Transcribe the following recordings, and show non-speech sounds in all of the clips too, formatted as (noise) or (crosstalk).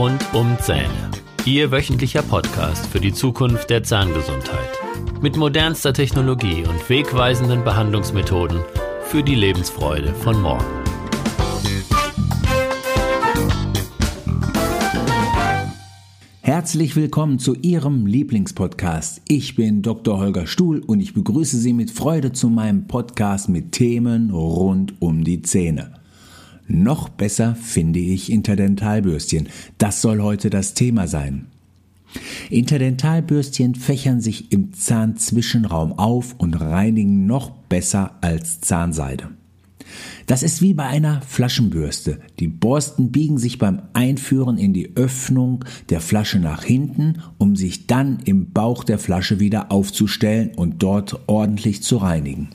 Rund um Zähne. Ihr wöchentlicher Podcast für die Zukunft der Zahngesundheit. Mit modernster Technologie und wegweisenden Behandlungsmethoden für die Lebensfreude von morgen. Herzlich willkommen zu Ihrem Lieblingspodcast. Ich bin Dr. Holger Stuhl und ich begrüße Sie mit Freude zu meinem Podcast mit Themen rund um die Zähne. Noch besser finde ich Interdentalbürstchen. Das soll heute das Thema sein. Interdentalbürstchen fächern sich im Zahnzwischenraum auf und reinigen noch besser als Zahnseide. Das ist wie bei einer Flaschenbürste. Die Borsten biegen sich beim Einführen in die Öffnung der Flasche nach hinten, um sich dann im Bauch der Flasche wieder aufzustellen und dort ordentlich zu reinigen.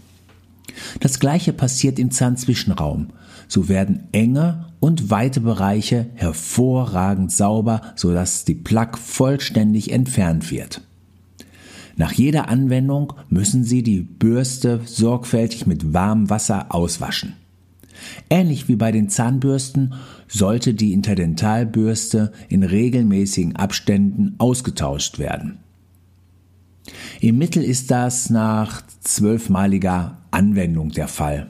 Das gleiche passiert im Zahnzwischenraum. So werden enge und weite Bereiche hervorragend sauber, sodass die Plaque vollständig entfernt wird. Nach jeder Anwendung müssen Sie die Bürste sorgfältig mit warmem Wasser auswaschen. Ähnlich wie bei den Zahnbürsten sollte die Interdentalbürste in regelmäßigen Abständen ausgetauscht werden. Im Mittel ist das nach zwölfmaliger Anwendung der Fall.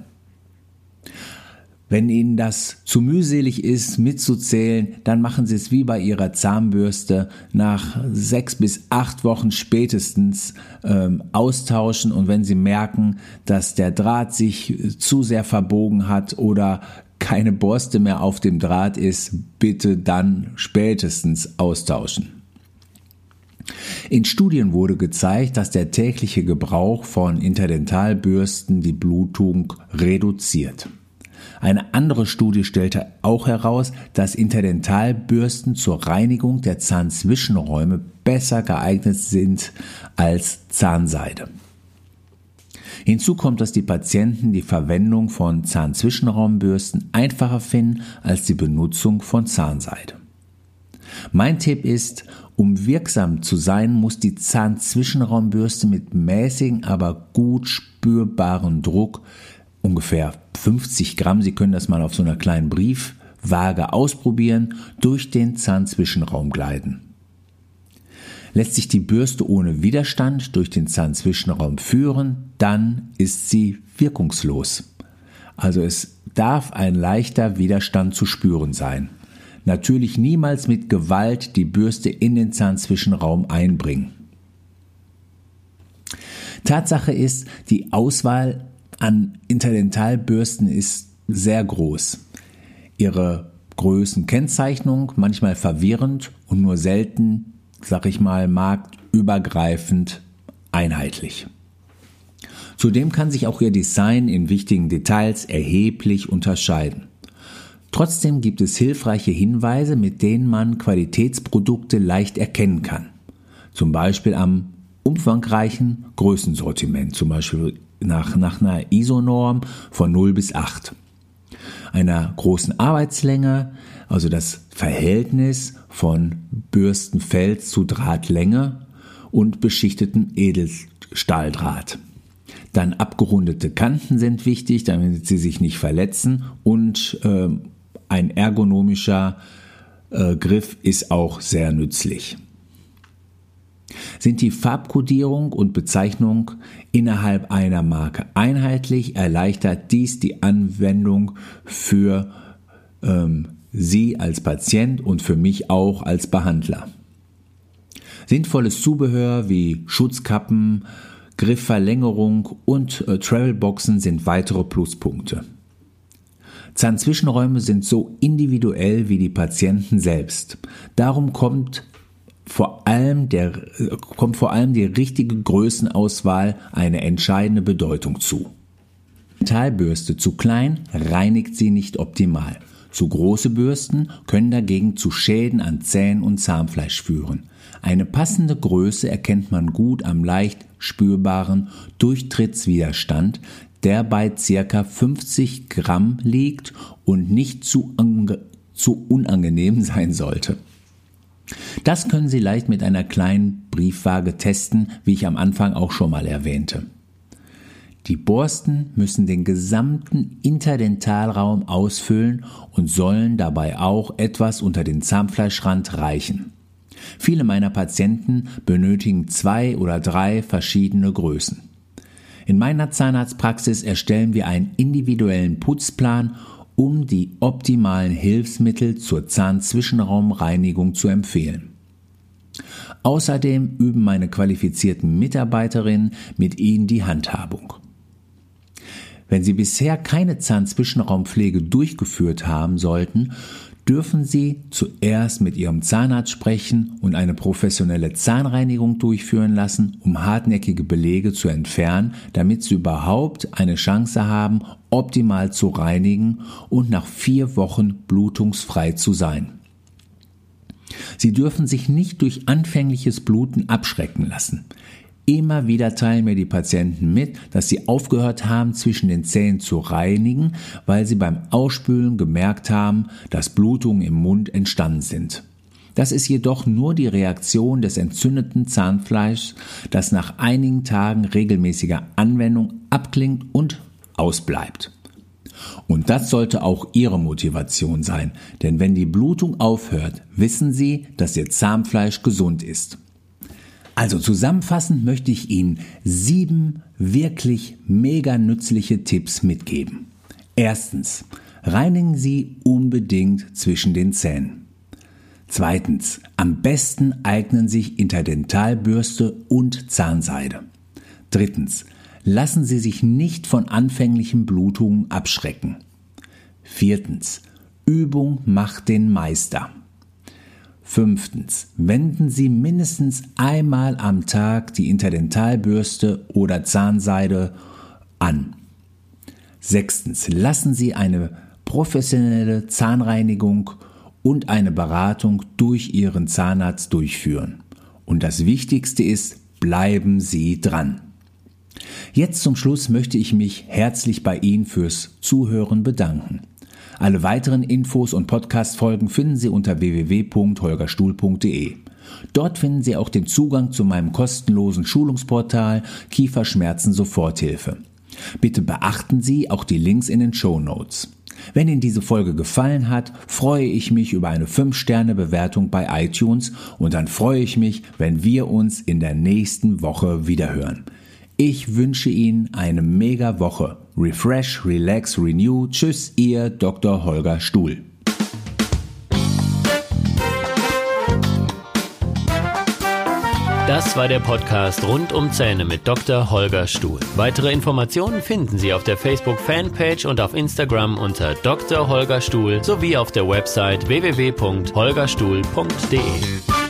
Wenn Ihnen das zu mühselig ist, mitzuzählen, dann machen Sie es wie bei Ihrer Zahnbürste nach sechs bis acht Wochen spätestens ähm, austauschen und wenn Sie merken, dass der Draht sich zu sehr verbogen hat oder keine Borste mehr auf dem Draht ist, bitte dann spätestens austauschen. In Studien wurde gezeigt, dass der tägliche Gebrauch von Interdentalbürsten die Blutung reduziert. Eine andere Studie stellte auch heraus, dass Interdentalbürsten zur Reinigung der Zahnzwischenräume besser geeignet sind als Zahnseide. Hinzu kommt, dass die Patienten die Verwendung von Zahnzwischenraumbürsten einfacher finden als die Benutzung von Zahnseide. Mein Tipp ist, um wirksam zu sein, muss die Zahnzwischenraumbürste mit mäßigen, aber gut spürbaren Druck ungefähr 50 Gramm, Sie können das mal auf so einer kleinen Briefwaage ausprobieren, durch den Zahnzwischenraum gleiten. Lässt sich die Bürste ohne Widerstand durch den Zahnzwischenraum führen, dann ist sie wirkungslos. Also es darf ein leichter Widerstand zu spüren sein. Natürlich niemals mit Gewalt die Bürste in den Zahnzwischenraum einbringen. Tatsache ist, die Auswahl an Interdentalbürsten ist sehr groß. Ihre Größenkennzeichnung manchmal verwirrend und nur selten, sag ich mal, marktübergreifend einheitlich. Zudem kann sich auch ihr Design in wichtigen Details erheblich unterscheiden. Trotzdem gibt es hilfreiche Hinweise, mit denen man Qualitätsprodukte leicht erkennen kann. Zum Beispiel am umfangreichen Größensortiment, zum Beispiel nach, nach einer ISO-Norm von 0 bis 8. Einer großen Arbeitslänge, also das Verhältnis von Bürstenfels zu Drahtlänge und beschichteten Edelstahldraht. Dann abgerundete Kanten sind wichtig, damit sie sich nicht verletzen und äh, ein ergonomischer äh, Griff ist auch sehr nützlich. Sind die Farbkodierung und Bezeichnung innerhalb einer Marke einheitlich, erleichtert dies die Anwendung für ähm, Sie als Patient und für mich auch als Behandler. Sinnvolles Zubehör wie Schutzkappen, Griffverlängerung und äh, Travelboxen sind weitere Pluspunkte. Zahnzwischenräume sind so individuell wie die Patienten selbst. Darum kommt vor allem der, kommt vor allem die richtige Größenauswahl eine entscheidende Bedeutung zu. Metallbürste zu klein reinigt sie nicht optimal. Zu große Bürsten können dagegen zu Schäden an Zähnen und Zahnfleisch führen. Eine passende Größe erkennt man gut am leicht spürbaren Durchtrittswiderstand, der bei ca. 50 Gramm liegt und nicht zu, zu unangenehm (laughs) sein sollte. Das können Sie leicht mit einer kleinen Briefwaage testen, wie ich am Anfang auch schon mal erwähnte. Die Borsten müssen den gesamten Interdentalraum ausfüllen und sollen dabei auch etwas unter den Zahnfleischrand reichen. Viele meiner Patienten benötigen zwei oder drei verschiedene Größen. In meiner Zahnarztpraxis erstellen wir einen individuellen Putzplan, um die optimalen Hilfsmittel zur Zahnzwischenraumreinigung zu empfehlen. Außerdem üben meine qualifizierten Mitarbeiterinnen mit Ihnen die Handhabung. Wenn Sie bisher keine Zahnzwischenraumpflege durchgeführt haben sollten, dürfen Sie zuerst mit Ihrem Zahnarzt sprechen und eine professionelle Zahnreinigung durchführen lassen, um hartnäckige Belege zu entfernen, damit Sie überhaupt eine Chance haben, optimal zu reinigen und nach vier Wochen blutungsfrei zu sein. Sie dürfen sich nicht durch anfängliches Bluten abschrecken lassen. Immer wieder teilen mir die Patienten mit, dass sie aufgehört haben, zwischen den Zähnen zu reinigen, weil sie beim Ausspülen gemerkt haben, dass Blutungen im Mund entstanden sind. Das ist jedoch nur die Reaktion des entzündeten Zahnfleischs, das nach einigen Tagen regelmäßiger Anwendung abklingt und ausbleibt. Und das sollte auch Ihre Motivation sein, denn wenn die Blutung aufhört, wissen Sie, dass Ihr Zahnfleisch gesund ist. Also zusammenfassend möchte ich Ihnen sieben wirklich mega nützliche Tipps mitgeben. Erstens, reinigen Sie unbedingt zwischen den Zähnen. Zweitens, am besten eignen sich Interdentalbürste und Zahnseide. Drittens, lassen Sie sich nicht von anfänglichen Blutungen abschrecken. Viertens, Übung macht den Meister. Fünftens, wenden Sie mindestens einmal am Tag die Interdentalbürste oder Zahnseide an. Sechstens, lassen Sie eine professionelle Zahnreinigung und eine Beratung durch Ihren Zahnarzt durchführen. Und das Wichtigste ist, bleiben Sie dran. Jetzt zum Schluss möchte ich mich herzlich bei Ihnen fürs Zuhören bedanken. Alle weiteren Infos und Podcast-Folgen finden Sie unter www.holgerstuhl.de. Dort finden Sie auch den Zugang zu meinem kostenlosen Schulungsportal Kieferschmerzen Soforthilfe. Bitte beachten Sie auch die Links in den Show Notes. Wenn Ihnen diese Folge gefallen hat, freue ich mich über eine 5-Sterne-Bewertung bei iTunes und dann freue ich mich, wenn wir uns in der nächsten Woche wiederhören. Ich wünsche Ihnen eine mega Woche. Refresh, relax, renew. Tschüss, Ihr Dr. Holger Stuhl. Das war der Podcast rund um Zähne mit Dr. Holger Stuhl. Weitere Informationen finden Sie auf der Facebook Fanpage und auf Instagram unter Dr. Holger Stuhl sowie auf der Website www.holgerstuhl.de.